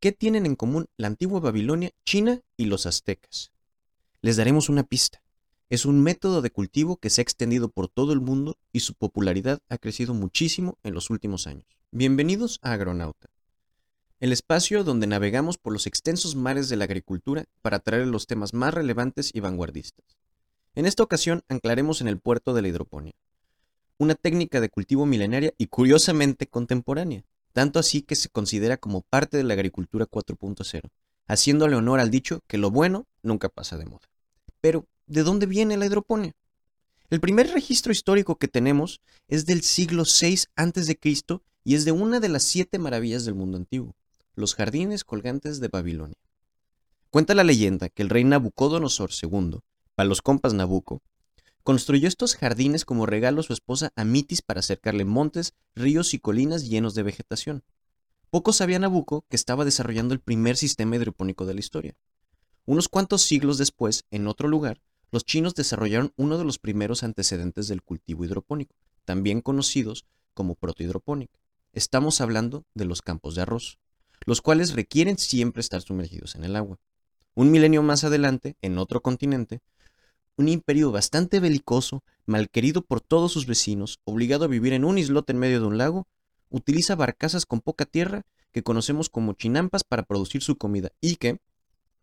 ¿qué tienen en común la antigua Babilonia, China y los aztecas? Les daremos una pista. Es un método de cultivo que se ha extendido por todo el mundo y su popularidad ha crecido muchísimo en los últimos años. Bienvenidos a Agronauta, el espacio donde navegamos por los extensos mares de la agricultura para traer los temas más relevantes y vanguardistas. En esta ocasión anclaremos en el puerto de la hidroponía, una técnica de cultivo milenaria y curiosamente contemporánea, tanto así que se considera como parte de la agricultura 4.0, haciéndole honor al dicho que lo bueno nunca pasa de moda. Pero, ¿de dónde viene la hidroponía? El primer registro histórico que tenemos es del siglo VI a.C. y es de una de las siete maravillas del mundo antiguo, los jardines colgantes de Babilonia. Cuenta la leyenda que el rey Nabucodonosor II, para los compas Nabuco, construyó estos jardines como regalo a su esposa Amitis para acercarle montes, ríos y colinas llenos de vegetación. Poco sabía Nabuco que estaba desarrollando el primer sistema hidropónico de la historia. Unos cuantos siglos después, en otro lugar, los chinos desarrollaron uno de los primeros antecedentes del cultivo hidropónico, también conocidos como protohidropónica. Estamos hablando de los campos de arroz, los cuales requieren siempre estar sumergidos en el agua. Un milenio más adelante, en otro continente, un imperio bastante belicoso, malquerido por todos sus vecinos, obligado a vivir en un islote en medio de un lago, utiliza barcazas con poca tierra que conocemos como chinampas para producir su comida y que,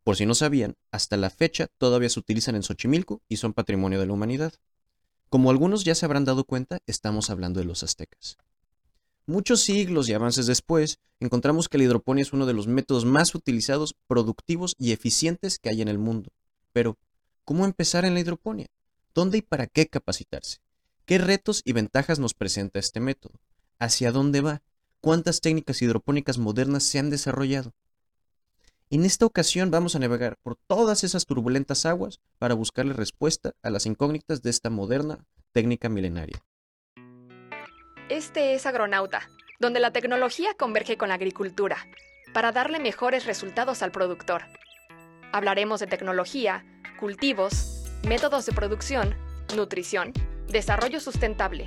por si no sabían, hasta la fecha todavía se utilizan en Xochimilco y son patrimonio de la humanidad. Como algunos ya se habrán dado cuenta, estamos hablando de los aztecas. Muchos siglos y avances después, encontramos que la hidroponía es uno de los métodos más utilizados, productivos y eficientes que hay en el mundo. Pero, ¿cómo empezar en la hidroponía? ¿Dónde y para qué capacitarse? ¿Qué retos y ventajas nos presenta este método? ¿Hacia dónde va? ¿Cuántas técnicas hidropónicas modernas se han desarrollado? En esta ocasión vamos a navegar por todas esas turbulentas aguas para buscarle respuesta a las incógnitas de esta moderna técnica milenaria. Este es Agronauta, donde la tecnología converge con la agricultura para darle mejores resultados al productor. Hablaremos de tecnología, cultivos, métodos de producción, nutrición, desarrollo sustentable,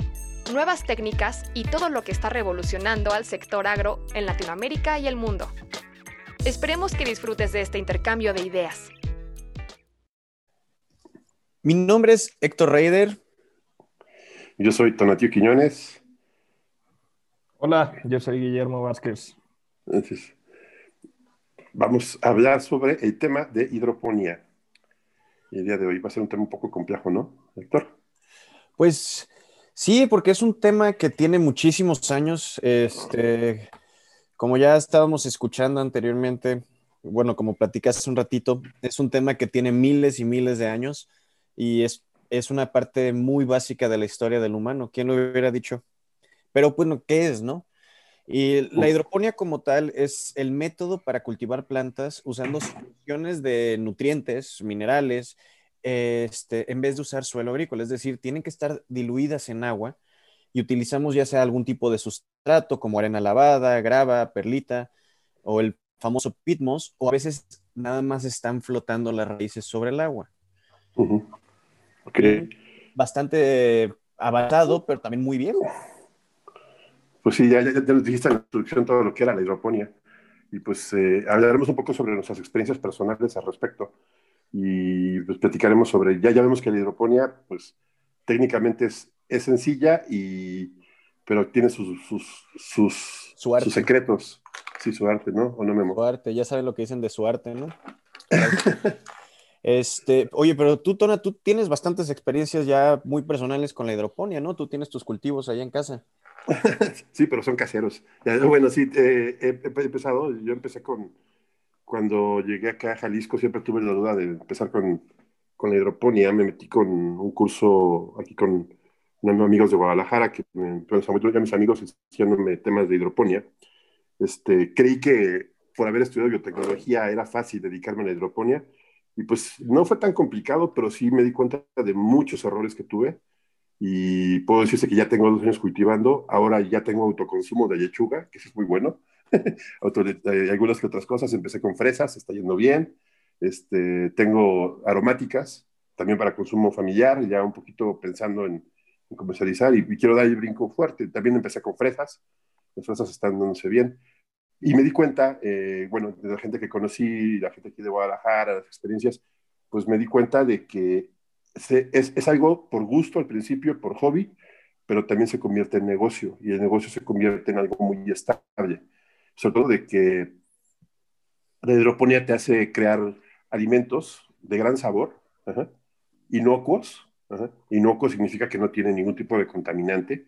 nuevas técnicas y todo lo que está revolucionando al sector agro en Latinoamérica y el mundo. Esperemos que disfrutes de este intercambio de ideas. Mi nombre es Héctor Reider. Yo soy Tonatio Quiñones. Hola, yo soy Guillermo Vázquez. Entonces, vamos a hablar sobre el tema de hidroponía. el día de hoy va a ser un tema un poco complejo, ¿no, Héctor? Pues sí, porque es un tema que tiene muchísimos años. Este, como ya estábamos escuchando anteriormente, bueno, como platicaste un ratito, es un tema que tiene miles y miles de años y es, es una parte muy básica de la historia del humano. ¿Quién lo hubiera dicho? Pero bueno, ¿qué es, no? Y la hidroponía como tal es el método para cultivar plantas usando soluciones de nutrientes, minerales, este, en vez de usar suelo agrícola. Es decir, tienen que estar diluidas en agua y utilizamos ya sea algún tipo de sustrato como arena lavada, grava, perlita o el famoso pitmos, o a veces nada más están flotando las raíces sobre el agua. Bastante avanzado, pero también muy viejo. Pues sí, ya, ya, nos dijiste en la introducción todo lo que era la hidroponía. Y pues eh, hablaremos un poco sobre nuestras experiencias personales al respecto. Y pues platicaremos sobre, ya, ya vemos que la hidroponía, pues técnicamente es es sencilla, y, pero tiene sus, sus, sus, sus secretos. Sí, su arte, ¿no? ¿O no, Memo? Su arte, ya saben lo que dicen de su arte, ¿no? este, oye, pero tú, Tona, tú tienes bastantes experiencias ya muy personales con la hidroponía, ¿no? Tú tienes tus cultivos allá en casa. sí, pero son caseros. Bueno, sí, eh, he, empezado, yo empecé con, cuando llegué acá a Jalisco, siempre tuve la duda de empezar con, con la hidroponía, me metí con un curso aquí con amigos de Guadalajara, que ya mis amigos haciéndome temas de hidroponía, este, creí que por haber estudiado biotecnología era fácil dedicarme a la hidroponía, y pues no fue tan complicado, pero sí me di cuenta de muchos errores que tuve, y puedo decirse que ya tengo dos años cultivando, ahora ya tengo autoconsumo de lechuga, que eso es muy bueno, eh, algunas que otras cosas, empecé con fresas, está yendo bien, este, tengo aromáticas, también para consumo familiar, ya un poquito pensando en, comercializar y, quiero dar el brinco fuerte. También empecé con fresas, las fresas están dándose bien. y me di cuenta, eh, bueno, de la gente que conocí, la gente aquí de Guadalajara, las experiencias, pues me di cuenta de que es, es, algo por gusto al principio, por hobby, pero también se convierte en negocio y el negocio se convierte en algo muy estable. Sobre todo de que la hidroponía te hace crear alimentos de gran sabor, inocuos. Inocuo significa que no tiene ningún tipo de contaminante,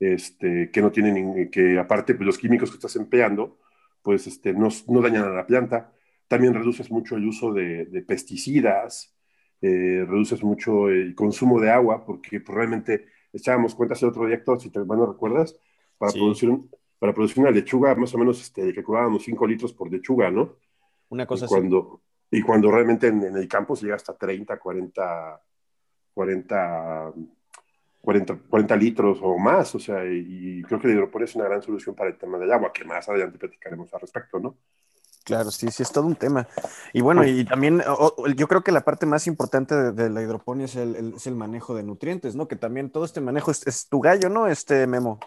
este, que no tienen, que aparte pues, los químicos que estás empleando, pues este, no, no dañan a la planta. También reduces mucho el uso de pesticidas, eh, reduces mucho el consumo de agua, porque pues, realmente echábamos cuentas el otro día, si te bueno, recuerdas, para, producir, para producir una lechuga, más o menos este, calculábamos 5 litros por lechuga, ¿no? Una cosa y cuando, Y cuando realmente en, el campo se llega hasta 30, 40, 40, 40, 40 litros o más, o sea, y, creo que la hidroponía es una gran solución para el tema del agua, que más adelante platicaremos al respecto, ¿no? Claro, sí, sí, es todo un tema. Y bueno, y también yo creo que la parte más importante de, la hidroponía es el, es el, manejo de nutrientes, ¿no? Que también todo este manejo es, tu gallo, ¿no? Este Memo.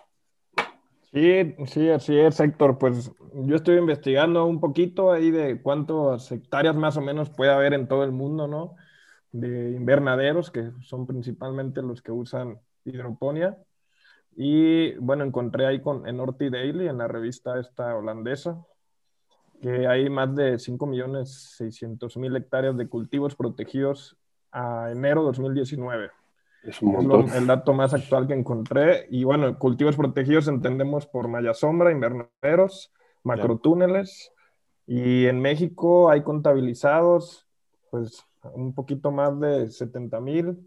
Sí, sí, así es, Héctor. Pues yo estoy investigando un poquito ahí de cuántas hectáreas más o menos puede haber en todo el mundo, ¿no? De invernaderos, que son principalmente los que usan hidroponía. Y bueno, encontré ahí con, en Orti Daily, en la revista esta holandesa, que hay más de 5.600.000 hectáreas de cultivos protegidos a enero 2019. Es, un es el dato más actual que encontré. Y bueno, cultivos protegidos entendemos por malla sombra, invernaderos, macrotúneles. Y en México hay contabilizados pues un poquito más de 70.000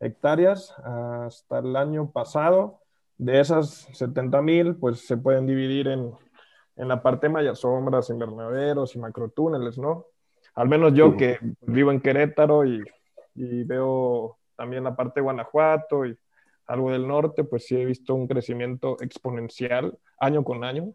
hectáreas hasta el año pasado. De esas 70.000 pues se pueden dividir en en la parte de sombras, invernaderos y macrotúneles, ¿no? Al menos yo que vivo en Querétaro y, y, veo también la parte de Guanajuato y algo del norte, pues sí he visto un crecimiento exponencial año con año.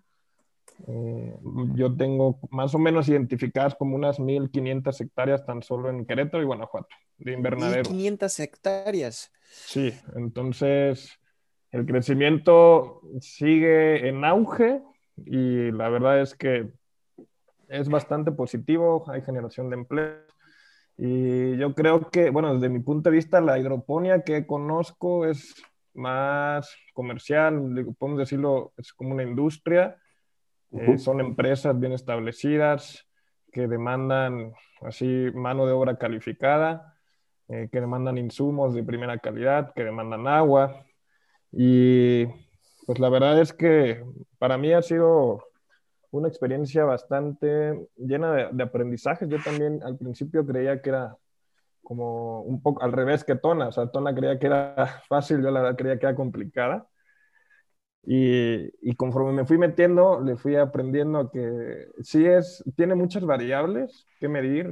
Eh, yo tengo más o menos identificadas como unas 1.500 hectáreas tan solo en Querétaro y Guanajuato de invernadero. 1.500 hectáreas. Sí, entonces el crecimiento sigue en auge y la verdad es que es bastante positivo, hay generación de empleo. Y yo creo que, bueno, desde mi punto de vista, la hidroponía que conozco es más comercial, podemos decirlo, es como una industria. Eh, son empresas bien establecidas que demandan así mano de obra calificada, eh, que demandan insumos de primera calidad, que demandan agua. Y pues la verdad es que para mí ha sido una experiencia bastante llena de, aprendizajes. Yo también al principio creía que era como un poco al revés que Tona. O sea, Tona creía que era fácil, yo la verdad creía que era complicada. Y, conforme me fui metiendo, le fui aprendiendo que sí es, tiene muchas variables que medir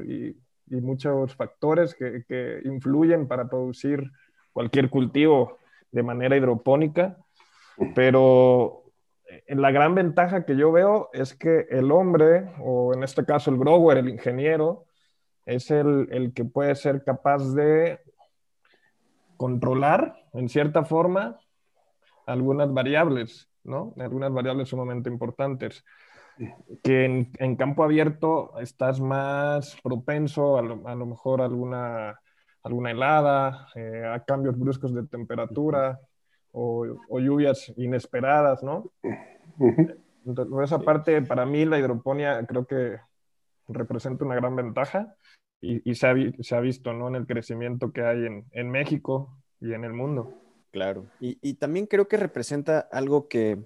y, muchos factores que, influyen para producir cualquier cultivo de manera hidropónica. Pero eh, la gran ventaja que yo veo es que el hombre, o en este caso el grower, el ingeniero, es el, el que puede ser capaz de controlar, en cierta forma, algunas variables, ¿no? Algunas variables sumamente importantes. Que en, campo abierto estás más propenso a lo, a lo mejor a alguna, alguna helada, eh, a cambios bruscos de temperatura, o, lluvias inesperadas, ¿no? Entonces, por esa parte, para mí la hidroponía creo que representa una gran ventaja y, se, ha, se, ha, visto, ¿no? En el crecimiento que hay en, en México y en el mundo. Claro, y, y, también creo que representa algo que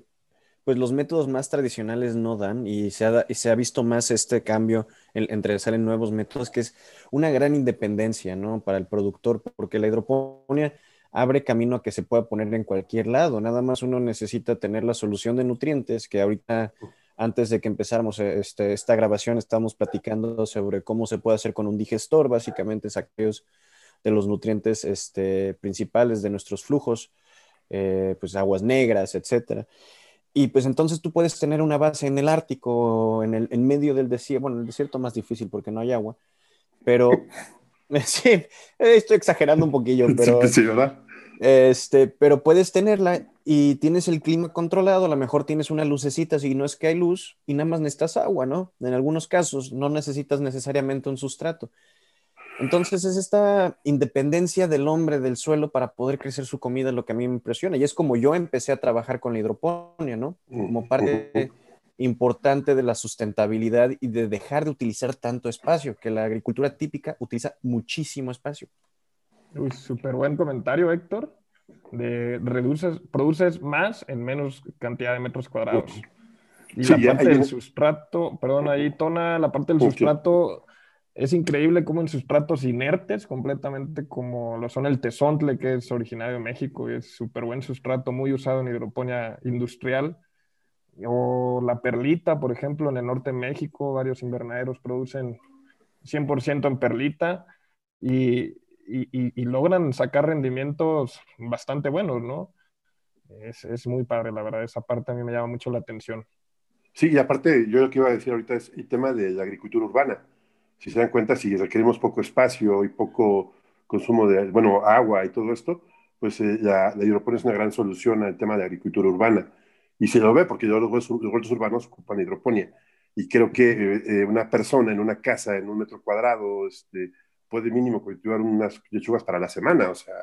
pues los métodos más tradicionales no dan y se ha, y se ha visto más este cambio entre salen nuevos métodos, que es una gran independencia, ¿no? Para el productor, porque la hidroponía abre camino a que se pueda poner en cualquier lado. Nada más uno necesita tener la solución de nutrientes, que ahorita, antes de que empezáramos eh, este, esta grabación, estábamos platicando sobre cómo se puede hacer con un digestor, básicamente es aquellos de los nutrientes este, principales de nuestros flujos, eh, pues aguas negras, etcétera. Y pues entonces tú puedes tener una base en el Ártico, en, el, en medio del desierto, bueno, el desierto más difícil porque no hay agua, pero Sí, estoy exagerando un poquillo, pero. Sí, ¿verdad? Este, pero puedes tenerla y tienes el clima controlado, a lo mejor tienes una lucecita si no es que hay luz y nada más necesitas agua, ¿no? En algunos casos no necesitas necesariamente un sustrato. Entonces es esta independencia del hombre del suelo para poder crecer su comida lo que a mí me impresiona. Y es como yo empecé a trabajar con la hidroponía, ¿no? Como parte importante de la sustentabilidad y de dejar de utilizar tanto espacio, que la agricultura típica utiliza muchísimo espacio. Uy, súper buen comentario, Héctor. De reduces, produces más en menos cantidad de metros cuadrados. Y la parte del sustrato, perdón, ahí Tona, la parte del sustrato es increíble como en sustratos inertes, completamente como lo son el tesontle, que es originario de México y es súper buen sustrato, muy usado en hidroponía industrial. O la perlita, por ejemplo, en el norte de México, varios invernaderos producen 100% en perlita y, y, logran sacar rendimientos bastante buenos, ¿no? Es, es, muy padre, la verdad, esa parte a mí me llama mucho la atención. Sí, y aparte, yo lo que iba a decir ahorita es el tema de la agricultura urbana si se dan cuenta, si requerimos poco espacio y poco consumo de, bueno, agua y todo esto, pues eh, la, hidroponía es una gran solución al tema de agricultura urbana. Y se lo ve porque los, los huertos urbanos ocupan hidroponía. Y creo que eh, eh, una persona en una casa, en un metro cuadrado, este, puede mínimo cultivar unas lechugas para la semana, o sea,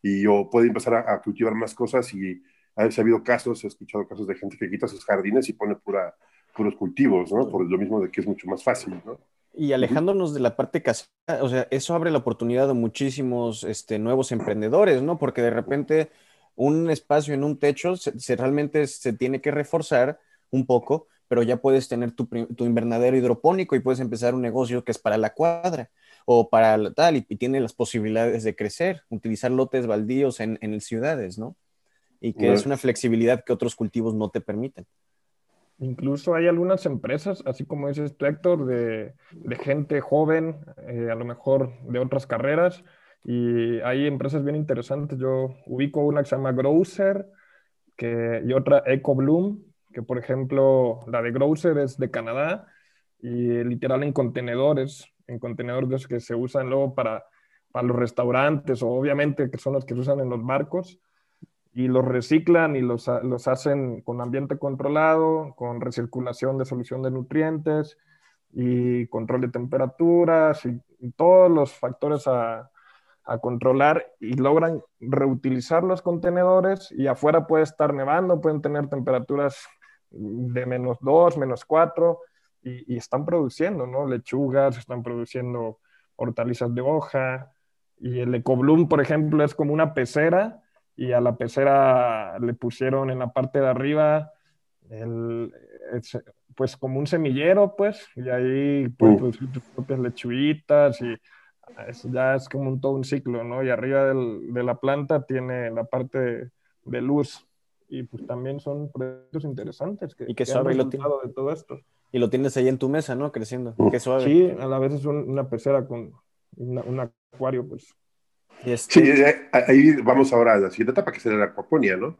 y o puede empezar a, cultivar más cosas y ha, ha habido casos, he escuchado casos de gente que quita sus jardines y pone pura, puros cultivos, ¿no? Por lo mismo de que es mucho más fácil, ¿no? Y alejándonos de la parte casera, o sea, eso abre la oportunidad a muchísimos este, nuevos emprendedores, ¿no? Porque de repente un espacio en un techo se, realmente se tiene que reforzar un poco, pero ya puedes tener tu, invernadero hidropónico y puedes empezar un negocio que es para la cuadra o para tal, y, tiene las posibilidades de crecer, utilizar lotes baldíos en, en ciudades, ¿no? Y que es una flexibilidad que otros cultivos no te permiten. Incluso hay algunas empresas, así como dices tú, Héctor, de, gente joven, eh, a lo mejor de otras carreras, y hay empresas bien interesantes. Yo ubico una que se llama Growser que, y otra EcoBloom, que por ejemplo la de Growser es de Canadá y literal en contenedores, en contenedores que se usan luego para, para los restaurantes o obviamente que son los que se usan en los barcos y los reciclan y los, los, hacen con ambiente controlado, con recirculación de solución de nutrientes y control de temperaturas y, todos los factores a, a, controlar y logran reutilizar los contenedores y afuera puede estar nevando, pueden tener temperaturas de menos 2, menos 4 y, y, están produciendo, ¿no? Lechugas, están produciendo hortalizas de hoja y el EcoBloom, por ejemplo, es como una pecera y a la pecera le pusieron en la parte de arriba el, pues como un semillero, pues, y ahí puedes producir tus propias lechuguitas y ya es como un, todo un ciclo, ¿no? Y arriba del, de la planta tiene la parte de, luz y pues también son proyectos interesantes que, y que, suave lo de todo esto. Y lo tienes ahí en tu mesa, ¿no? Creciendo. Qué suave. Sí, a la vez es una pecera con un acuario, pues Sí, eh, ahí vamos ahora a la siguiente etapa, que será la acuaponía, ¿no?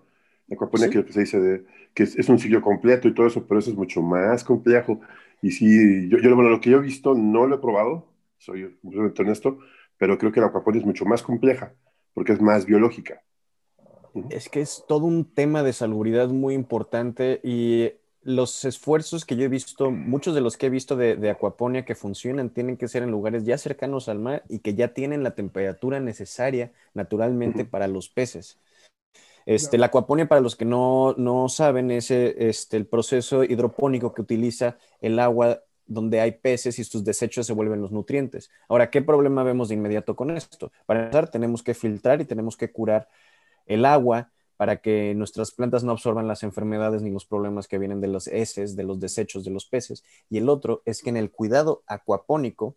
La acuaponía que se dice de, que es, un ciclo completo y todo eso, pero eso es mucho más complejo. Y sí, yo, yo bueno, lo que yo he visto no lo he probado, soy muy honesto, pero creo que la acuaponía es mucho más compleja, porque es más biológica. Es que es todo un tema de salubridad muy importante y los esfuerzos que yo he visto, muchos de los que he visto de, de, acuaponia que funcionan, tienen que ser en lugares ya cercanos al mar y que ya tienen la temperatura necesaria naturalmente para los peces. Este, La acuaponia, para los que no, no saben, es eh, este, el proceso hidropónico que utiliza el agua donde hay peces y sus desechos se vuelven los nutrientes. Ahora, ¿qué problema vemos de inmediato con esto? Para empezar, tenemos que filtrar y tenemos que curar el agua para que nuestras plantas no absorban las enfermedades ni los problemas que vienen de los heces, de los desechos de los peces. Y el otro es que en el cuidado acuapónico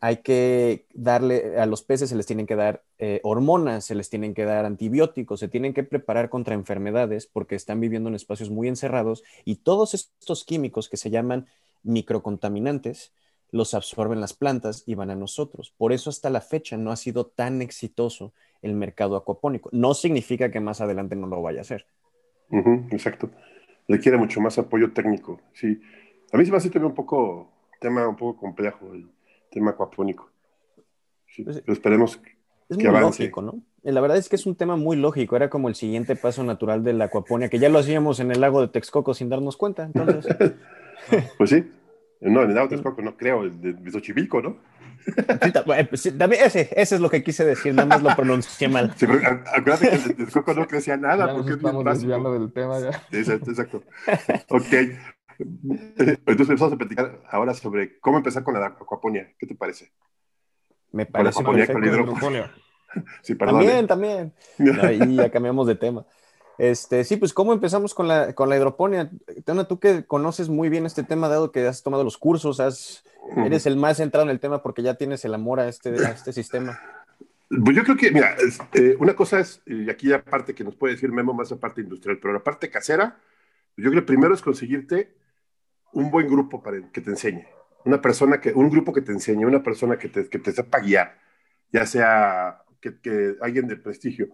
hay que darle, a los peces se les tienen que dar eh, hormonas, se les tienen que dar antibióticos, se tienen que preparar contra enfermedades porque están viviendo en espacios muy encerrados y todos estos químicos que se llaman microcontaminantes los absorben las plantas y van a nosotros. Por eso hasta la fecha no ha sido tan exitoso el mercado acuapónico. No significa que más adelante no lo vaya a hacer. exacto. Requiere mucho más apoyo técnico. Sí. A mí se me hace un poco, tema un poco complejo, el tema acuapónico. Sí, pues, pero esperemos es que muy Lógico, ¿no? la verdad es que es un tema muy lógico, era como el siguiente paso natural de la acuaponia, que ya lo hacíamos en el lago de Texcoco sin darnos cuenta, entonces. pues sí, no, en el Texcoco no creo, el de Xochimilco, ¿no? Eh, pues también ese, ese es lo que quise decir, nada más lo pronuncié mal. Sí, pero acuérdate que el de Texcoco no crecía nada. Ya porque estamos desviando del tema ya. Exacto, exacto. ok. Entonces vamos a platicar ahora sobre cómo empezar con la acuaponia. ¿Qué te parece? Me parece con la acuaponia, con la Sí, También, también. Ahí ya cambiamos de tema. Este, sí, pues cómo empezamos con la, con la hidroponía. Tona, tú que conoces muy bien este tema, dado que has tomado los cursos, has, eres el más centrado en el tema porque ya tienes el amor a este, a este sistema. Pues yo creo que, mira, eh, una cosa es, y aquí la parte que nos puede decir Memo, más la parte industrial, pero la parte casera, yo creo que primero es conseguirte un buen grupo para que te enseñe. Una persona que, un grupo que te enseñe, una persona que te, que te sepa guiar, ya sea que, alguien de prestigio.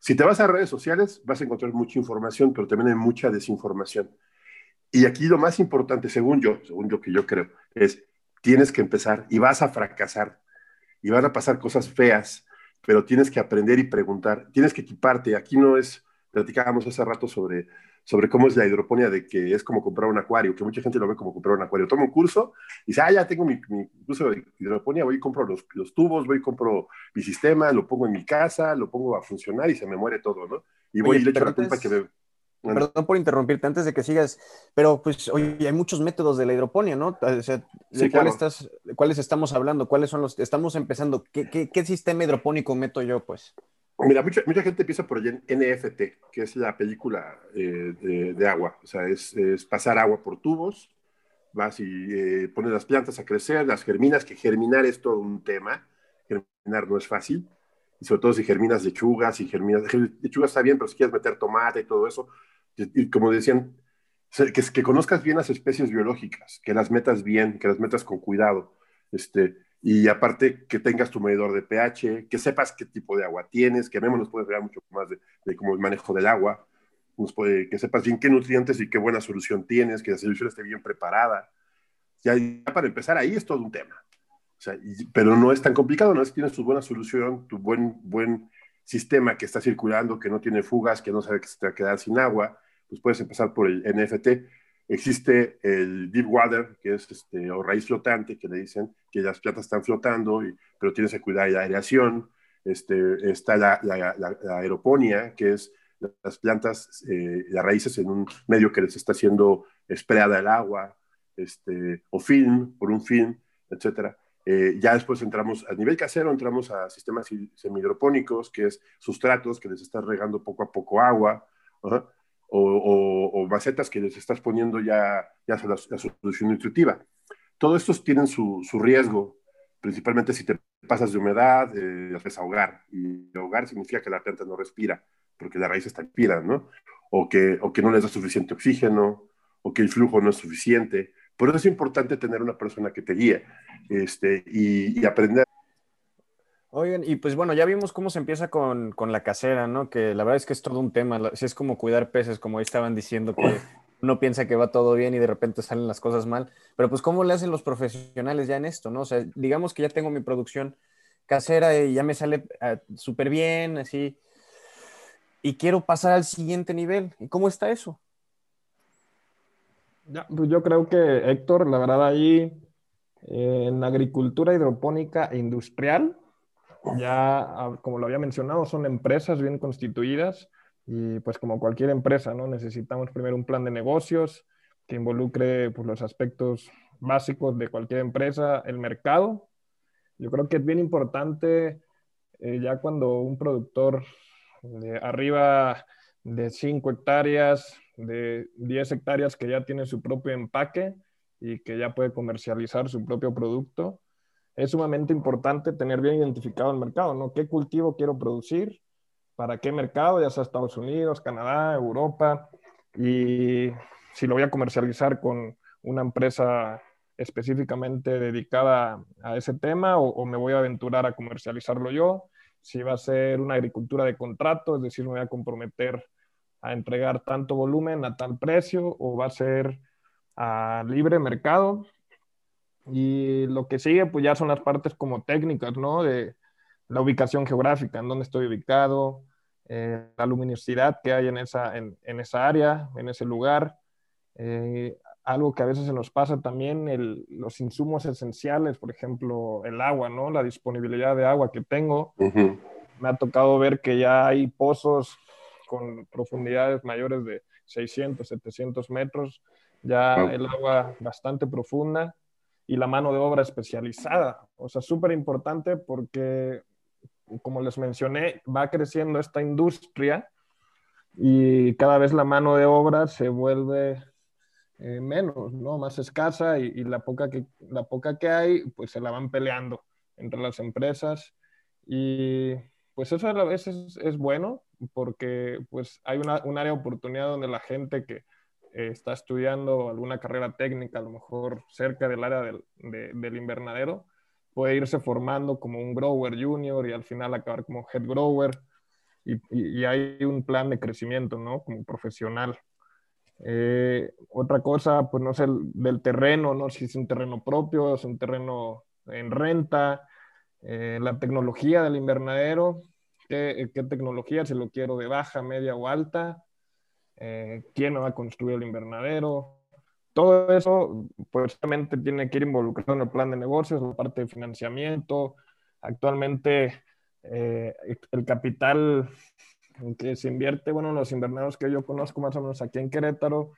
Si te vas a redes sociales, vas a encontrar mucha información, pero también hay mucha desinformación. Y aquí lo más importante, según yo, según lo que yo creo, es tienes que empezar y vas a fracasar y van a pasar cosas feas, pero tienes que aprender y preguntar, tienes que equiparte. Aquí no es, platicábamos hace rato sobre sobre cómo es la hidroponía, de que es como comprar un acuario, que mucha gente lo ve como comprar un acuario. Toma un curso y dice, ah, ya tengo mi, curso de hidroponía, voy y compro los, los, tubos, voy y compro mi sistema, lo pongo en mi casa, lo pongo a funcionar y se me muere todo, ¿no? Y voy y le echo la culpa que me... Perdón por interrumpirte antes de que sigas, pero pues oye, hay muchos métodos de la hidroponía, ¿no? O sea, ¿de cuál estás, cuáles estamos hablando? ¿Cuáles son los? Estamos empezando. ¿Qué, qué, qué sistema hidropónico meto yo, pues? Mira, mucha, mucha, gente empieza por NFT, que es la película eh, de, agua. O sea, es, pasar agua por tubos, vas y eh, pones las plantas a crecer, las germinas, que germinar es todo un tema. Germinar no es fácil. Y sobre todo si germinas lechugas, y germinas... Lechugas está bien, pero si quieres meter tomate y todo eso. Y, como decían, que conozcas bien las especies biológicas, que las metas bien, que las metas con cuidado. Este, y aparte que tengas tu medidor de pH, que sepas qué tipo de agua tienes, que Memo nos puede hablar mucho más de, de cómo el manejo del agua, nos puede, que sepas bien qué nutrientes y qué buena solución tienes, que la solución esté bien preparada. Ya, para empezar ahí es todo un tema. O sea, pero no es tan complicado, no que tienes tu buena solución, tu buen, buen sistema que está circulando, que no tiene fugas, que no sabe que se te va a quedar sin agua, pues puedes empezar por el NFT Existe el deep water, que es este, o raíz flotante, que le dicen que las plantas están flotando, y, pero tienes que cuidar la aireación. Este, está la, la, aeroponía, que es las plantas, eh, las raíces en un medio que les está haciendo esperada el agua, este, o film, por un film, etc. Eh, ya después entramos a nivel casero, entramos a sistemas semihidropónicos, que es sustratos que les está regando poco a poco agua o, o, macetas que les estás poniendo ya, ya la, la solución nutritiva. Todos estos tienen su, su, riesgo, principalmente si te pasas de humedad, eh, desahogar. Y ahogar significa que la planta no respira, porque la raíz está inspira, ¿no? O que, o que no les da suficiente oxígeno, o que el flujo no es suficiente. Por eso es importante tener una persona que te guíe este, y, y aprender Oigan, y pues bueno, ya vimos cómo se empieza con, la casera, ¿no? Que la verdad es que es todo un tema. Si es como cuidar peces, como ahí estaban diciendo, que uno piensa que va todo bien y de repente salen las cosas mal. Pero pues, ¿cómo le hacen los profesionales ya en esto, no? O sea, digamos que ya tengo mi producción casera y ya me sale ah, súper bien, así. Y quiero pasar al siguiente nivel. ¿Y cómo está eso? Ya, pues yo creo que, Héctor, la verdad, ahí eh, en agricultura hidropónica e industrial ya, ah, como lo había mencionado, son empresas bien constituidas y pues como cualquier empresa, ¿no? Necesitamos primero un plan de negocios que involucre pues, los aspectos básicos de cualquier empresa, el mercado. Yo creo que es bien importante eh, ya cuando un productor de arriba de 5 hectáreas, de 10 hectáreas que ya tiene su propio empaque y que ya puede comercializar su propio producto, es sumamente importante tener bien identificado el mercado, ¿no? ¿Qué cultivo quiero producir? ¿Para qué mercado? Ya sea Estados Unidos, Canadá, Europa. Y si lo voy a comercializar con una empresa específicamente dedicada a ese tema o, me voy a aventurar a comercializarlo yo. Si va a ser una agricultura de contrato, es decir, me voy a comprometer a entregar tanto volumen a tal precio o va a ser a libre mercado, y lo que sigue, pues ya son las partes como técnicas, ¿no? De, la ubicación geográfica, en dónde estoy ubicado, eh, la luminosidad que hay en esa, en, esa área, en ese lugar. Eh, algo que a veces se nos pasa también, el, los insumos esenciales, por ejemplo, el agua, ¿no? La disponibilidad de agua que tengo. Me ha tocado ver que ya hay pozos con profundidades mayores de 600, 700 metros, ya el agua bastante profunda y la mano de obra especializada. O sea, súper importante porque, como les mencioné, va creciendo esta industria y cada vez la mano de obra se vuelve eh, menos, ¿no? Más escasa y, la, poca que, la poca que hay, pues se la van peleando entre las empresas y pues eso a veces es, bueno porque pues hay una, un área de oportunidad donde la gente que eh, está estudiando alguna carrera técnica, a lo mejor cerca del área del, del, invernadero, puede irse formando como un grower junior y al final acabar como head grower. Y, y, hay un plan de crecimiento, ¿no? Como profesional. Eh, otra cosa, pues no sé, del terreno, ¿no? Si es un terreno propio, es un terreno en renta, eh, la tecnología del invernadero, ¿qué, ¿qué, tecnología, si lo quiero de baja, media o alta, eh, quién va a construir el invernadero. Todo eso, pues realmente tiene que ir involucrado en el plan de negocios, la parte de financiamiento. Actualmente, eh, el capital que se invierte, bueno, en los invernaderos que yo conozco más o menos aquí en Querétaro,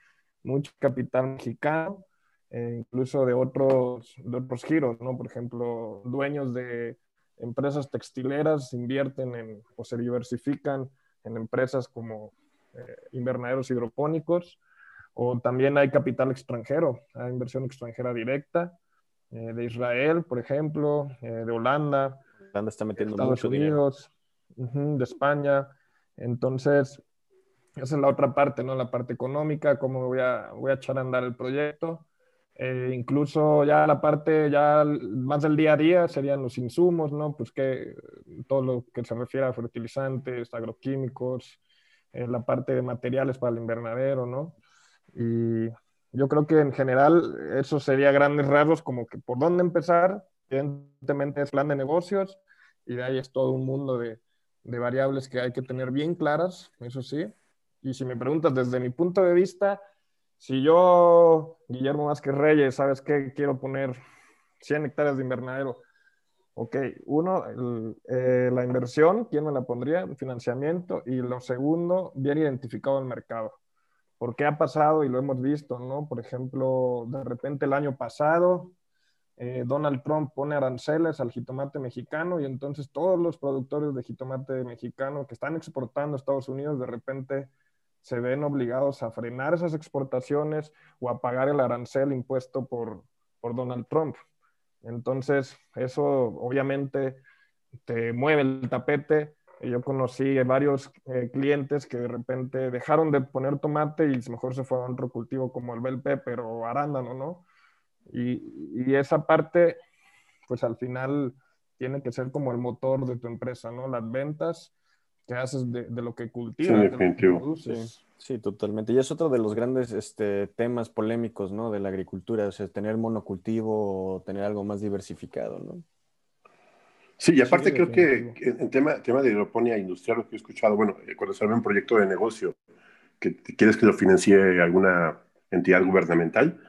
mucho capital mexicano, eh, incluso de otros, de otros giros, ¿no? Por ejemplo, dueños de empresas textileras invierten en o se diversifican en empresas como eh, invernaderos hidropónicos, o también hay capital extranjero, hay inversión extranjera directa, eh, de Israel, por ejemplo, eh, de Holanda, Holanda está metiendo Estados Unidos, de España. Entonces, esa es la otra parte, ¿no? La parte económica, cómo voy a, voy a echar a andar el proyecto. incluso ya la parte ya más del día a día serían los insumos, ¿no? Pues que todo lo que se refiere a fertilizantes, agroquímicos, la parte de materiales para el invernadero, ¿no? Y yo creo que en general eso sería grandes rasgos como que por dónde empezar, evidentemente es plan de negocios y de ahí es todo un mundo de, variables que hay que tener bien claras, eso sí. Y si me preguntas desde mi punto de vista, si yo, Guillermo Vázquez Reyes, ¿sabes qué? Quiero poner 100 hectáreas de invernadero Ok, uno, eh, la inversión, ¿quién me la pondría? financiamiento. Y lo segundo, bien identificado el mercado. ¿Por qué ha pasado? Y lo hemos visto, ¿no? Por ejemplo, de repente el año pasado, eh, Donald Trump pone aranceles al jitomate mexicano y entonces todos los productores de jitomate mexicano que están exportando a Estados Unidos de repente se ven obligados a frenar esas exportaciones o a pagar el arancel impuesto por, por Donald Trump. Entonces, eso obviamente te mueve el tapete. Yo conocí varios eh, clientes que de repente dejaron de poner tomate y mejor se fue a otro cultivo como el bel pepper o arándano, ¿no? Y, y, esa parte, pues al final tiene que ser como el motor de tu empresa, ¿no? Las ventas que haces de, de lo que cultivas. Sí, definitivo. Sí, totalmente. Y es otro de los grandes este, temas polémicos, ¿no? De la agricultura, o sea, tener monocultivo o tener algo más diversificado, ¿no? Sí, y aparte creo que en tema, tema de hidroponía industrial, lo que he escuchado, bueno, eh, cuando se un proyecto de negocio que quieres que lo financie alguna entidad gubernamental,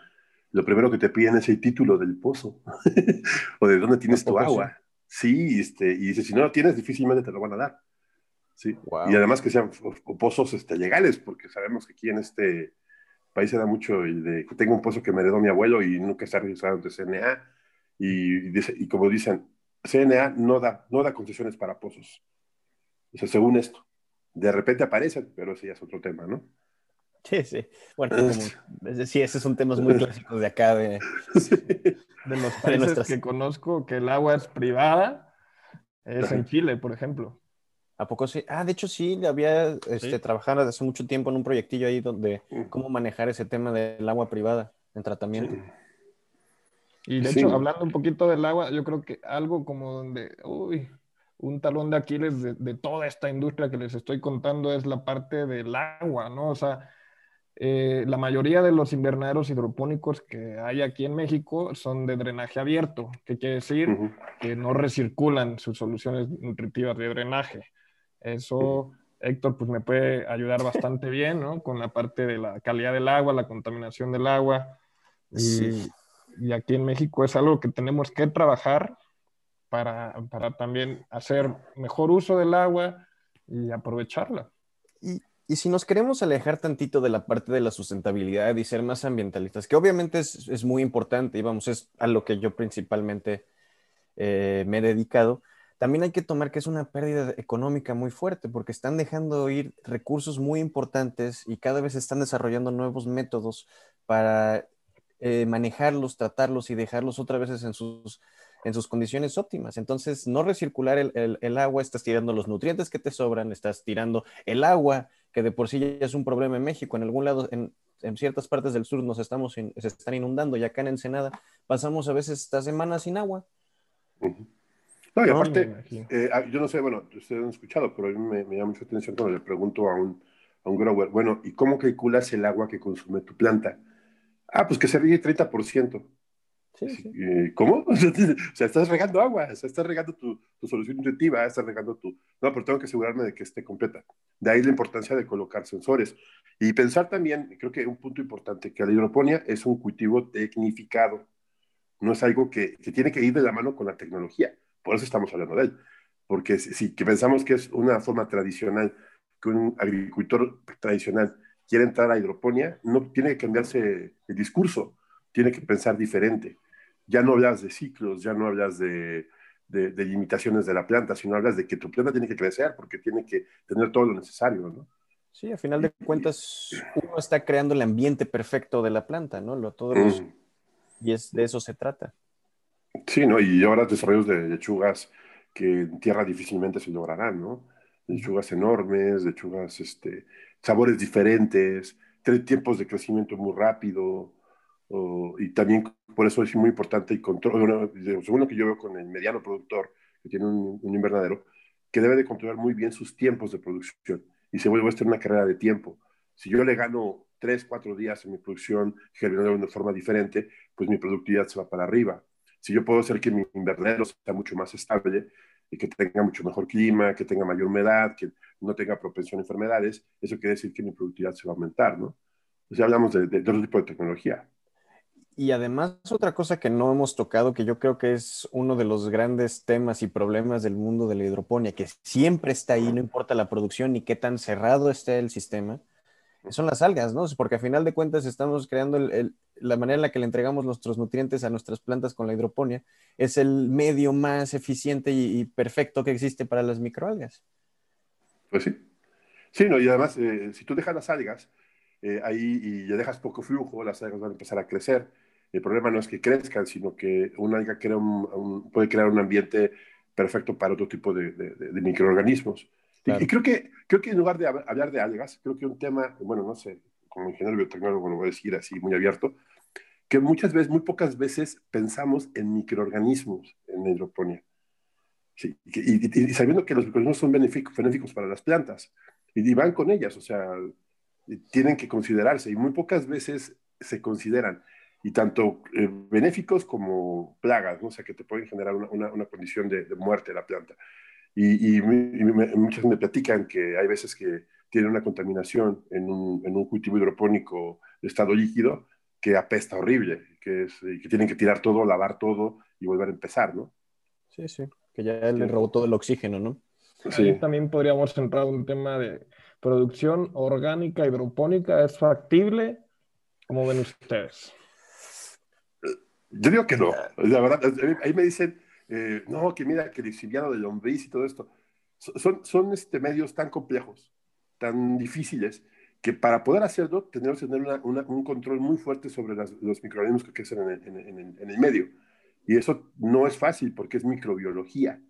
lo primero que te piden es el título del pozo o de dónde tienes tu agua. Sí, este, y dice, si no lo tienes, difícilmente te lo van a dar. Sí. Y además que sean pozos este, legales, porque sabemos que aquí en este país se da mucho el de que tengo un pozo que me heredó mi abuelo y nunca está registrado ante CNA. Y, y, como dicen, CNA no da, no da concesiones para pozos. O sea, según esto. De repente aparecen, pero ese ya es otro tema, ¿no? Sí, sí. Bueno, sí, esos son temas muy clásicos de acá, de, de los países que conozco, que el agua es privada, es en Chile, por ejemplo. ¿A poco sí? Ah, de hecho sí, había este, trabajado hace mucho tiempo en un proyectillo ahí donde cómo manejar ese tema del agua privada en tratamiento. Y de hecho, hablando un poquito del agua, yo creo que algo como donde, uy, un talón de Aquiles de, toda esta industria que les estoy contando es la parte del agua, ¿no? O sea, eh, la mayoría de los invernaderos hidropónicos que hay aquí en México son de drenaje abierto, que quiere decir que no recirculan sus soluciones nutritivas de drenaje. Eso, Héctor, pues me puede ayudar bastante bien, ¿no? Con la parte de la calidad del agua, la contaminación del agua. Y, y aquí en México es algo que tenemos que trabajar para, para también hacer mejor uso del agua y aprovecharla. Y, y, si nos queremos alejar tantito de la parte de la sustentabilidad y ser más ambientalistas, que obviamente es, es muy importante y vamos, es a lo que yo principalmente eh, me he dedicado, también hay que tomar que es una pérdida económica muy fuerte porque están dejando ir recursos muy importantes y cada vez están desarrollando nuevos métodos para eh, manejarlos, tratarlos y dejarlos otra vez en sus, en sus condiciones óptimas. Entonces, no recircular el, el, agua, estás tirando los nutrientes que te sobran, estás tirando el agua, que de por sí ya es un problema en México. En algún lado, en, en ciertas partes del sur nos estamos se están inundando y acá en Ensenada pasamos a veces esta semana sin agua. No, y aparte, eh, ah, yo no sé, bueno, ustedes han escuchado, pero a mí me, me llama mucha atención cuando le pregunto a un, a un grower, bueno, ¿y cómo calculas el agua que consume tu planta? Ah, pues que se ríe 30%. Sí, sí. ¿Cómo? o sea, estás regando agua, o sea, estás regando tu, tu, solución nutritiva, estás regando tu... No, pero tengo que asegurarme de que esté completa. De ahí la importancia de colocar sensores. Y pensar también, creo que un punto importante, que la hidroponía es un cultivo tecnificado. No es algo que, que tiene que ir de la mano con la tecnología. Por eso estamos hablando de él. Porque si, si que pensamos que es una forma tradicional, que un agricultor tradicional quiere entrar a hidroponía, no tiene que cambiarse el discurso, tiene que pensar diferente. Ya no hablas de ciclos, ya no hablas de, de, limitaciones de la planta, sino hablas de que tu planta tiene que crecer porque tiene que tener todo lo necesario, ¿no? Sí, a final de cuentas, uno está creando el ambiente perfecto de la planta, ¿no? Lo, todos mm. Y es, de eso se trata. Sí, ¿no? Y ahora desarrollos de lechugas que en tierra difícilmente se lograrán, ¿no? Lechugas enormes, lechugas este, sabores diferentes, tiempos de crecimiento muy rápido, y también por eso es muy importante el control, según lo que yo veo con el mediano productor que tiene un, invernadero, que debe de controlar muy bien sus tiempos de producción y se vuelve a estar una carrera de tiempo. Si yo le gano tres, cuatro días en mi producción germinando de una forma diferente, pues mi productividad se va para arriba. Si yo puedo hacer que mi invernadero sea mucho más estable, que tenga mucho mejor clima, que tenga mayor humedad, que no tenga propensión a enfermedades, eso quiere decir que mi productividad se va a aumentar, ¿no? O hablamos de, de, otro tipo de tecnología. Y además, otra cosa que no hemos tocado, que yo creo que es uno de los grandes temas y problemas del mundo de la hidroponía, que siempre está ahí, no importa la producción ni qué tan cerrado esté el sistema, son las algas, ¿no? Porque a final de cuentas estamos creando el, la manera en la que le entregamos nuestros nutrientes a nuestras plantas con la hidroponía, es el medio más eficiente y, perfecto que existe para las microalgas. Pues sí. Sí, no, y además, eh, si tú dejas las algas eh, ahí y ya dejas poco flujo, las algas van a empezar a crecer. El problema no es que crezcan, sino que una alga crea un, puede crear un ambiente perfecto para otro tipo de, de microorganismos. Y, creo, que, creo que en lugar de hablar de algas, creo que un tema, bueno, no sé, como ingeniero biotecnólogo lo voy a decir así muy abierto, que muchas veces, muy pocas veces pensamos en microorganismos en la hidroponía. Sí, y, y, sabiendo que los microorganismos son benéficos, benéficos para las plantas y, van con ellas, o sea, tienen que considerarse y muy pocas veces se consideran y tanto eh, benéficos como plagas, ¿no? o sea, que te pueden generar una, una, una condición de, de, muerte de la planta. Y, y, me, muchas me platican que hay veces que tiene una contaminación en un, en un, cultivo hidropónico de estado líquido que apesta horrible, que, es, que tienen que tirar todo, lavar todo y volver a empezar, ¿no? Sí, sí, que ya le robó todo el oxígeno, ¿no? Sí. también podríamos entrar en un tema de producción orgánica hidropónica. ¿Es factible? ¿Cómo ven ustedes? Yo digo que no. La verdad, ahí me dicen, eh, no, que mira, que el exiliado de lombriz y todo esto, son, son este, medios tan complejos, tan difíciles, que para poder hacerlo tenemos que tener un control muy fuerte sobre los microorganismos que crecen en, en, el medio. Y eso no es fácil porque es microbiología.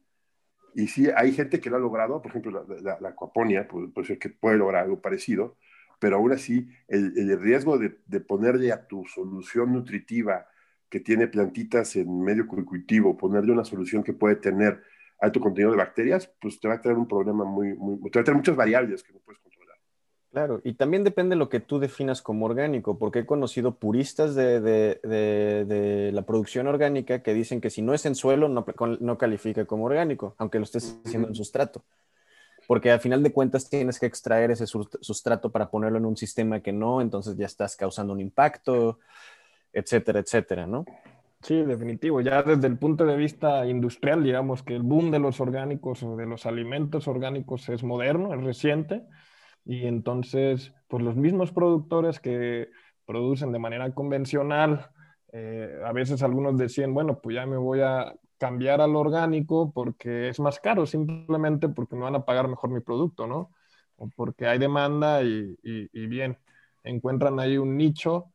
Y sí, hay gente que lo ha logrado, por ejemplo, la, la, acuaponia, puede, ser que puede lograr algo parecido, pero aún así, el, el riesgo de, de, ponerle a tu solución nutritiva que tiene plantitas en medio cultivo, ponerle una solución que puede tener alto contenido de bacterias, pues te va a traer un problema muy, muy te va a traer muchas variables que no puedes controlar. Claro, y también depende de lo que tú definas como orgánico, porque he conocido puristas de, la producción orgánica que dicen que si no es en suelo, no, no califica como orgánico, aunque lo estés haciendo en sustrato. Porque al final de cuentas tienes que extraer ese sustrato para ponerlo en un sistema que no, entonces ya estás causando un impacto, etcétera, etcétera, ¿no? Sí, definitivo. Ya desde el punto de vista industrial, digamos que el boom de los orgánicos o de los alimentos orgánicos es moderno, es reciente y entonces, pues los mismos productores que producen de manera convencional, eh, a veces algunos decían, bueno, pues ya me voy a cambiar al orgánico porque es más caro, simplemente porque me van a pagar mejor mi producto, ¿no? O porque hay demanda y, y bien, encuentran ahí un nicho,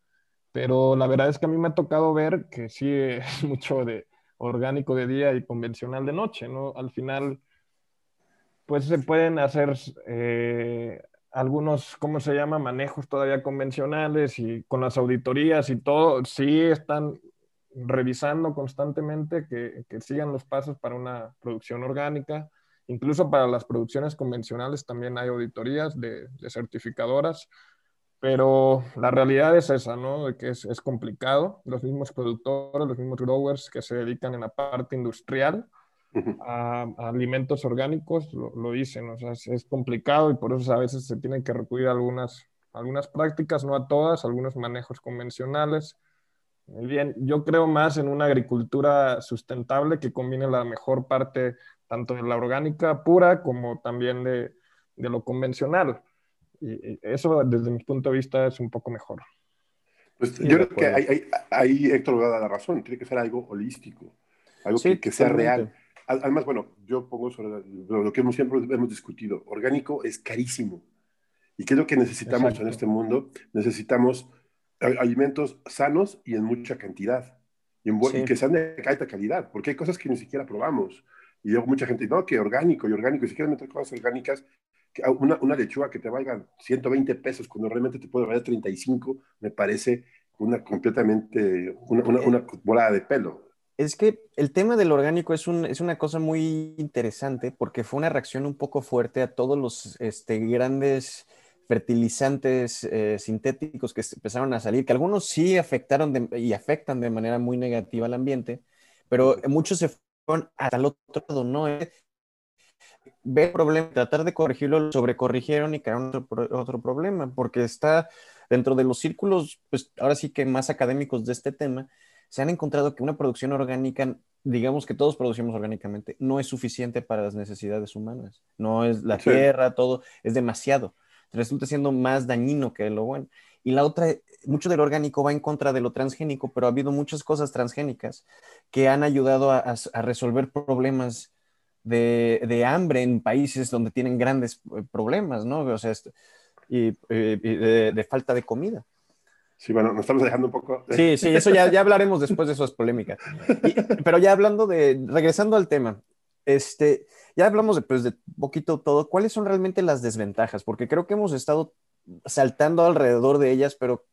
pero la verdad es que a mí me ha tocado ver que sí es mucho de orgánico de día y convencional de noche, ¿no? Al final, pues se pueden hacer eh, algunos, ¿cómo se llama? Manejos todavía convencionales y con las auditorías y todo, sí están revisando constantemente que, sigan los pasos para una producción orgánica. Incluso para las producciones convencionales también hay auditorías de, certificadoras, pero la realidad es esa, ¿no? De que es, es, complicado. Los mismos productores, los mismos growers que se dedican en la parte industrial, a, alimentos orgánicos, lo, dicen, o sea, es, complicado y por eso a veces se tienen que recurrir a algunas, algunas prácticas, no a todas, algunos manejos convencionales. Bien, yo creo más en una agricultura sustentable que combine la mejor parte tanto de la orgánica pura como también de, de lo convencional. Y, eso, desde mi punto de vista, es un poco mejor. Pues yo creo que ahí, ahí, Héctor va a dar la razón, tiene que ser algo holístico, algo que, que, sea real. Además, bueno, yo pongo sobre lo que hemos, siempre hemos discutido. Orgánico es carísimo. ¿Y qué es lo que necesitamos en este mundo? Necesitamos alimentos sanos y en mucha cantidad. Y, en que sean de alta calidad, porque hay cosas que ni siquiera probamos. Y luego mucha gente dice, no, que orgánico y orgánico. Y si quieres meter cosas orgánicas, una, una lechuga que te valga 120 pesos cuando realmente te puede valer 35, me parece una completamente, una, una, una volada de pelo es que el tema del orgánico es, una cosa muy interesante porque fue una reacción un poco fuerte a todos los este, grandes fertilizantes eh, sintéticos que empezaron a salir, que algunos sí afectaron y afectan de manera muy negativa al ambiente, pero muchos se fueron hasta el otro lado, ¿no? Ver el problema, tratar de corregirlo, lo sobrecorrigieron y crearon otro, otro problema, porque está dentro de los círculos, pues ahora sí que más académicos de este tema, se han encontrado que una producción orgánica, digamos que todos producimos orgánicamente, no es suficiente para las necesidades humanas. No es la tierra, todo, es demasiado. Resulta siendo más dañino que lo bueno. Y la otra, mucho del orgánico va en contra de lo transgénico, pero ha habido muchas cosas transgénicas que han ayudado a, resolver problemas de, hambre en países donde tienen grandes eh, problemas, ¿no? O sea, y, eh, de falta de comida. Sí, bueno, nos estamos dejando un poco. Sí, sí, eso ya, ya hablaremos después de eso, es polémica. pero ya hablando de, regresando al tema, este, ya hablamos de, pues, de poquito todo. ¿Cuáles son realmente las desventajas? Porque creo que hemos estado saltando alrededor de ellas, pero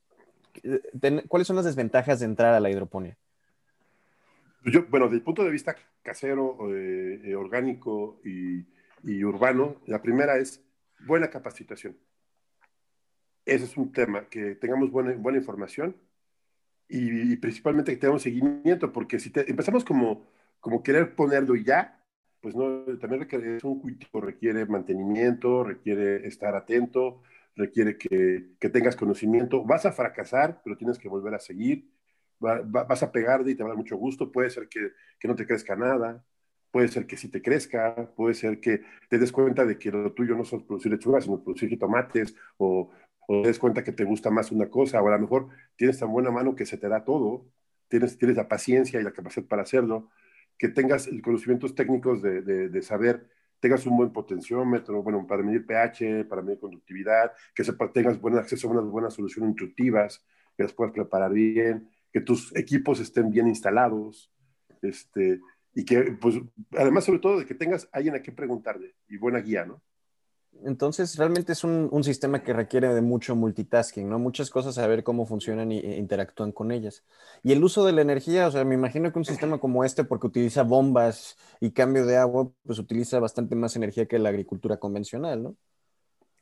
eh, ¿cuáles son las desventajas de entrar a la hidroponía? Yo, bueno, desde el punto de vista casero, eh, eh, orgánico y, y urbano, la primera es buena capacitación. Ese es un tema, que tengamos buena, buena información y, principalmente que tengamos seguimiento, porque si empezamos como, como querer ponerlo y ya, pues no, también requiere, un cultivo, requiere mantenimiento, requiere estar atento, requiere que, que, tengas conocimiento. Vas a fracasar, pero tienes que volver a seguir. Vas a pegarle y te va a dar mucho gusto. Puede ser que, que, no te crezca nada, puede ser que sí te crezca, puede ser que te des cuenta de que lo tuyo no es producir lechugas, sino producir tomates o, o te des cuenta que te gusta más una cosa, o a lo mejor tienes tan buena mano que se te da todo, tienes, tienes la paciencia y la capacidad para hacerlo, que tengas conocimientos técnicos de, de, saber, tengas un buen potenciómetro, bueno, para medir pH, para medir conductividad, que sepa, tengas buen acceso a unas buenas soluciones intuitivas, que las puedas preparar bien, que tus equipos estén bien instalados, este, y que, pues, además, sobre todo, de que tengas alguien a quien preguntarle y buena guía, ¿no? Entonces, realmente es un, sistema que requiere de mucho multitasking, ¿no? Muchas cosas, saber cómo funcionan e interactúan con ellas. Y el uso de la energía, o sea, me imagino que un sistema como este, porque utiliza bombas y cambio de agua, pues utiliza bastante más energía que la agricultura convencional, ¿no?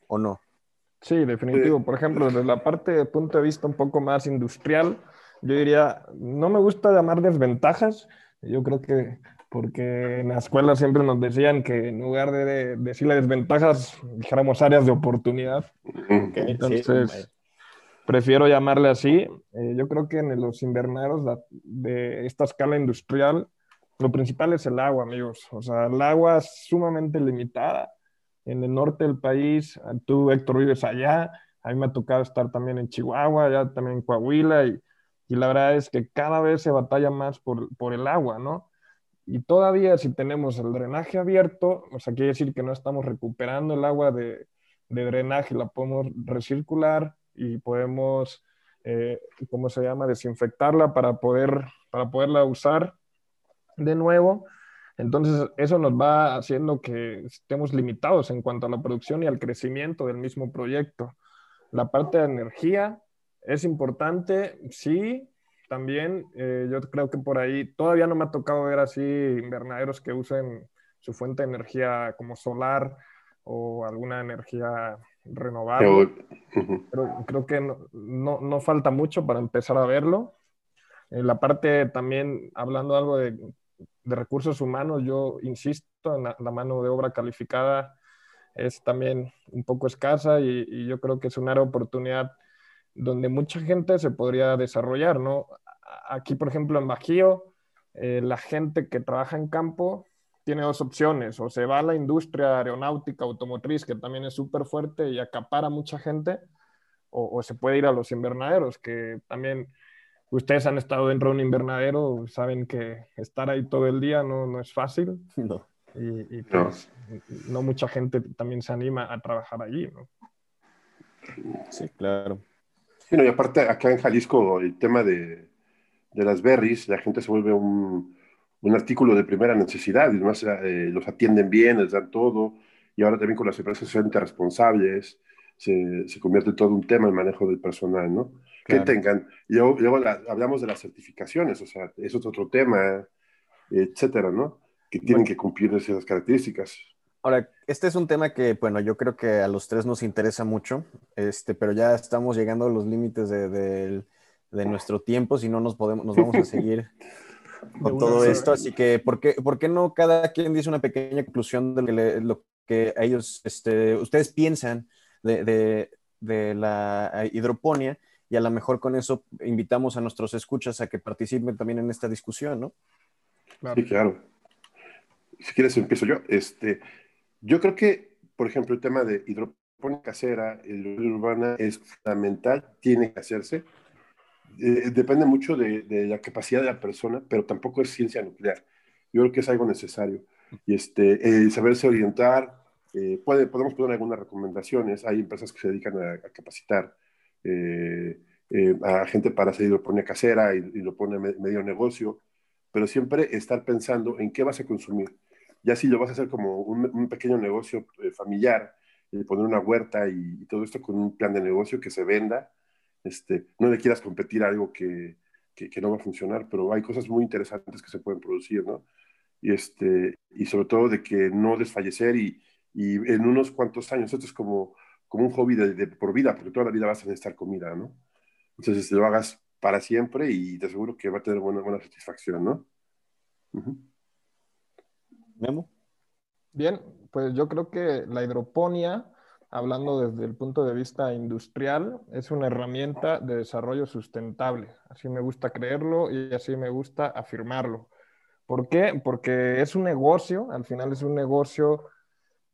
¿O no? Sí, definitivo. Por ejemplo, desde la parte de punto de vista un poco más industrial, yo diría, no me gusta llamar desventajas. Yo creo que porque en la escuela siempre nos decían que en lugar de, decirle desventajas, dijéramos áreas de oportunidad. Entonces, prefiero llamarle así. Eh, yo creo que en los invernaderos de esta escala industrial, lo principal es el agua, amigos. O sea, el agua es sumamente limitada en el norte del país. Tú, Héctor, vives allá. A mí me ha tocado estar también en Chihuahua, allá también en Coahuila. Y, y la verdad es que cada vez se batalla más por, por el agua, ¿no? Y todavía si tenemos el drenaje abierto, o sea, quiere decir que no estamos recuperando el agua de, de drenaje, la podemos recircular y podemos, eh, ¿cómo se llama?, desinfectarla para, poder, para poderla usar de nuevo. Entonces, eso nos va haciendo que estemos limitados en cuanto a la producción y al crecimiento del mismo proyecto. La parte de energía es importante, sí, también. Eh, yo creo que por ahí todavía no me ha tocado ver así invernaderos que usen su fuente de energía como solar o alguna energía renovable. Pero creo que no, no, falta mucho para empezar a verlo. En la parte también, hablando algo de, de recursos humanos, yo insisto en la, mano de obra calificada es también un poco escasa y, y, yo creo que es una oportunidad donde mucha gente se podría desarrollar, ¿no? aquí, por ejemplo, en Bajío, eh, la gente que trabaja en campo tiene dos opciones, o se va a la industria aeronáutica, automotriz, que también es súper fuerte y acapara mucha gente, o, se puede ir a los invernaderos, que también ustedes han estado dentro de un invernadero, saben que estar ahí todo el día no, no es fácil. No. Y, pues, no. mucha gente también se anima a trabajar allí, ¿no? Sí, claro. Bueno, y aparte acá en Jalisco el tema de, de las berries, la gente se vuelve un, un artículo de primera necesidad, y además eh, los atienden bien, les dan todo, y ahora también con las empresas socialmente responsables, se, se convierte todo un tema el manejo del personal, ¿no? Que tengan, y luego, hablamos de las certificaciones, o sea, eso es otro tema, etcétera, ¿no? Que tienen que cumplir esas características. Ahora, este es un tema que, bueno, yo creo que a los tres nos interesa mucho, este, pero ya estamos llegando a los límites de, del de nuestro tiempo, si no nos, podemos, nos vamos a seguir con todo esto. Así que, ¿por qué, ¿por qué, no cada quien dice una pequeña conclusión de lo que, lo que ellos, este, ustedes piensan de, de, de, la hidroponía? Y a lo mejor con eso invitamos a nuestros escuchas a que participen también en esta discusión, ¿no? Sí, claro. Si quieres, empiezo yo. Este, yo creo que, por ejemplo, el tema de hidroponía casera, hidroponía urbana es fundamental, tiene que hacerse eh, depende mucho de, la capacidad de la persona, pero tampoco es ciencia nuclear. Yo creo que es algo necesario. Y este, saberse orientar, eh, puede, podemos poner algunas recomendaciones. Hay empresas que se dedican a, capacitar eh, a gente para hacer hidroponía casera y, y lo pone medio negocio, pero siempre estar pensando en qué vas a consumir. Ya si lo vas a hacer como un, pequeño negocio familiar, poner una huerta y, y todo esto con un plan de negocio que se venda, este, no le quieras competir a algo que, que, no va a funcionar, pero hay cosas muy interesantes que se pueden producir, ¿no? Y, este, y sobre todo de que no desfallecer y, y en unos cuantos años, esto es como, como un hobby de, por vida, porque toda la vida vas a necesitar comida, ¿no? Entonces lo hagas para siempre y te aseguro que va a tener buena, buena satisfacción, ¿no? Memo. Bien, pues yo creo que la hidroponía hablando desde el punto de vista industrial, es una herramienta de desarrollo sustentable. Así me gusta creerlo y así me gusta afirmarlo. ¿Por qué? Porque es un negocio, al final es un negocio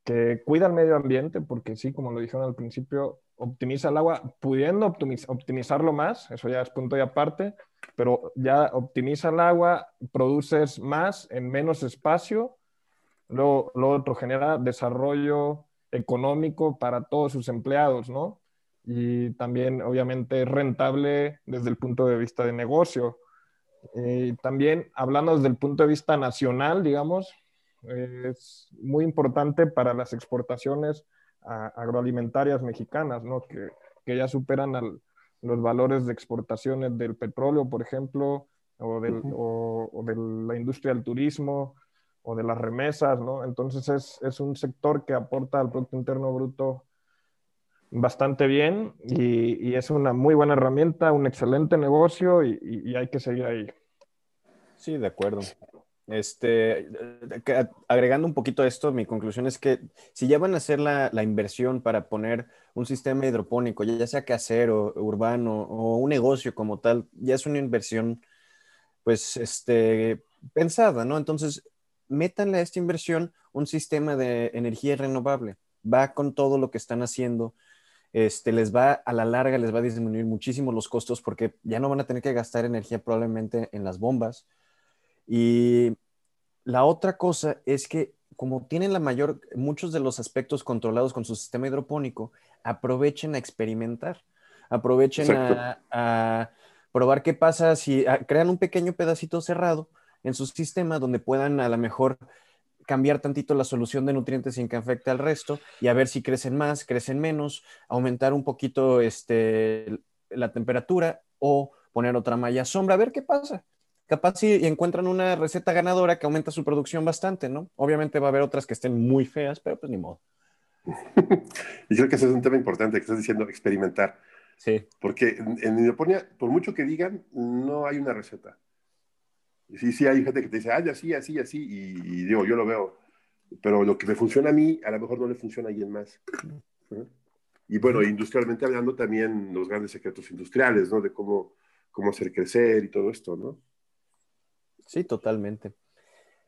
que cuida el medio ambiente, porque sí, como lo dijeron al principio, optimiza el agua, pudiendo optimizarlo más, eso ya es punto y aparte, pero ya optimiza el agua, produces más en menos espacio, luego, lo otro genera desarrollo económico para todos sus empleados, ¿no? Y también, obviamente, es rentable desde el punto de vista de negocio. Eh, también, hablando desde el punto de vista nacional, digamos, es muy importante para las exportaciones agroalimentarias mexicanas, ¿no? Que, que ya superan los valores de exportaciones del petróleo, por ejemplo, o, del, o de la industria del turismo, o de las remesas, ¿no? Entonces es, es, un sector que aporta al Producto Interno Bruto bastante bien y, es una muy buena herramienta, un excelente negocio y, hay que seguir ahí. Sí, de acuerdo. Este, agregando un poquito esto, mi conclusión es que si ya van a hacer la, la inversión para poner un sistema hidropónico, ya sea casero, urbano o un negocio como tal, ya es una inversión, pues, este, pensada, ¿no? Entonces, métanle a esta inversión un sistema de energía renovable. Va con todo lo que están haciendo. Este, les va a la larga, les va a disminuir muchísimo los costos porque ya no van a tener que gastar energía probablemente en las bombas. Y la otra cosa es que como tienen la mayor, muchos de los aspectos controlados con su sistema hidropónico, aprovechen a experimentar, aprovechen a, probar qué pasa si crean un pequeño pedacito cerrado en su sistema donde puedan a lo mejor cambiar tantito la solución de nutrientes sin que afecte al resto y a ver si crecen más, crecen menos, aumentar un poquito este, la temperatura o poner otra malla sombra, a ver qué pasa. Capaz si encuentran una receta ganadora que aumenta su producción bastante, ¿no? Obviamente va a haber otras que estén muy feas, pero pues ni modo. y creo que ese es un tema importante que estás diciendo, experimentar. Sí. Porque en, en hidroponía, por mucho que digan, no hay una receta. Sí, sí, hay gente que te dice, ay, así, así, así, y, digo, yo lo veo. Pero lo que me funciona a mí, a lo mejor no le funciona a alguien más. Y bueno, industrialmente hablando también los grandes secretos industriales, ¿no? De cómo, cómo hacer crecer y todo esto, ¿no? Sí, totalmente.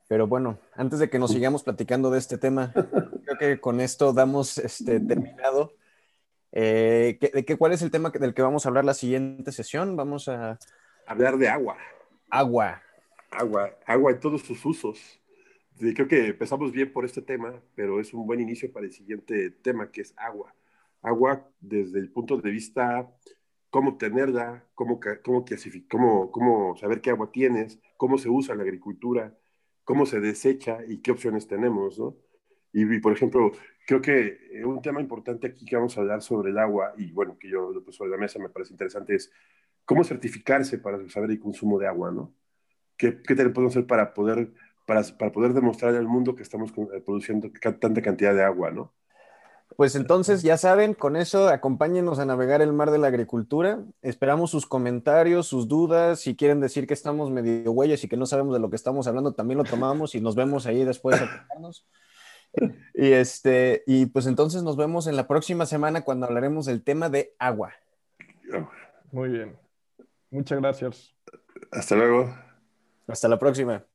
Pero bueno, antes de que nos sigamos platicando de este tema, creo que con esto damos este, terminado. Eh, ¿de qué, ¿Cuál es el tema del que vamos a hablar la siguiente sesión? Vamos a... Hablar de agua. Agua agua, agua en todos sus usos. creo que empezamos bien por este tema, pero es un buen inicio para el siguiente tema, que es agua. Agua desde el punto de vista cómo tenerla, cómo, cómo, cómo, cómo saber qué agua tienes, cómo se usa en la agricultura, cómo se desecha y qué opciones tenemos, ¿no? Y, por ejemplo, creo que un tema importante aquí que vamos a hablar sobre el agua, y bueno, que yo lo puse sobre la mesa, me parece interesante, es cómo certificarse para saber el consumo de agua, ¿no? ¿Qué, qué podemos hacer para poder, para, para poder demostrar al mundo que estamos eh, produciendo tanta cantidad de agua, ¿no? Pues entonces, ya saben, con eso acompáñenos a navegar el mar de la agricultura. Esperamos sus comentarios, sus dudas. Si quieren decir que estamos medio huellas y que no sabemos de lo que estamos hablando, también lo tomamos y nos vemos ahí después Y, este, y pues entonces nos vemos en la próxima semana cuando hablaremos del tema de agua. Muy bien. Muchas gracias. Hasta luego. Hasta la próxima.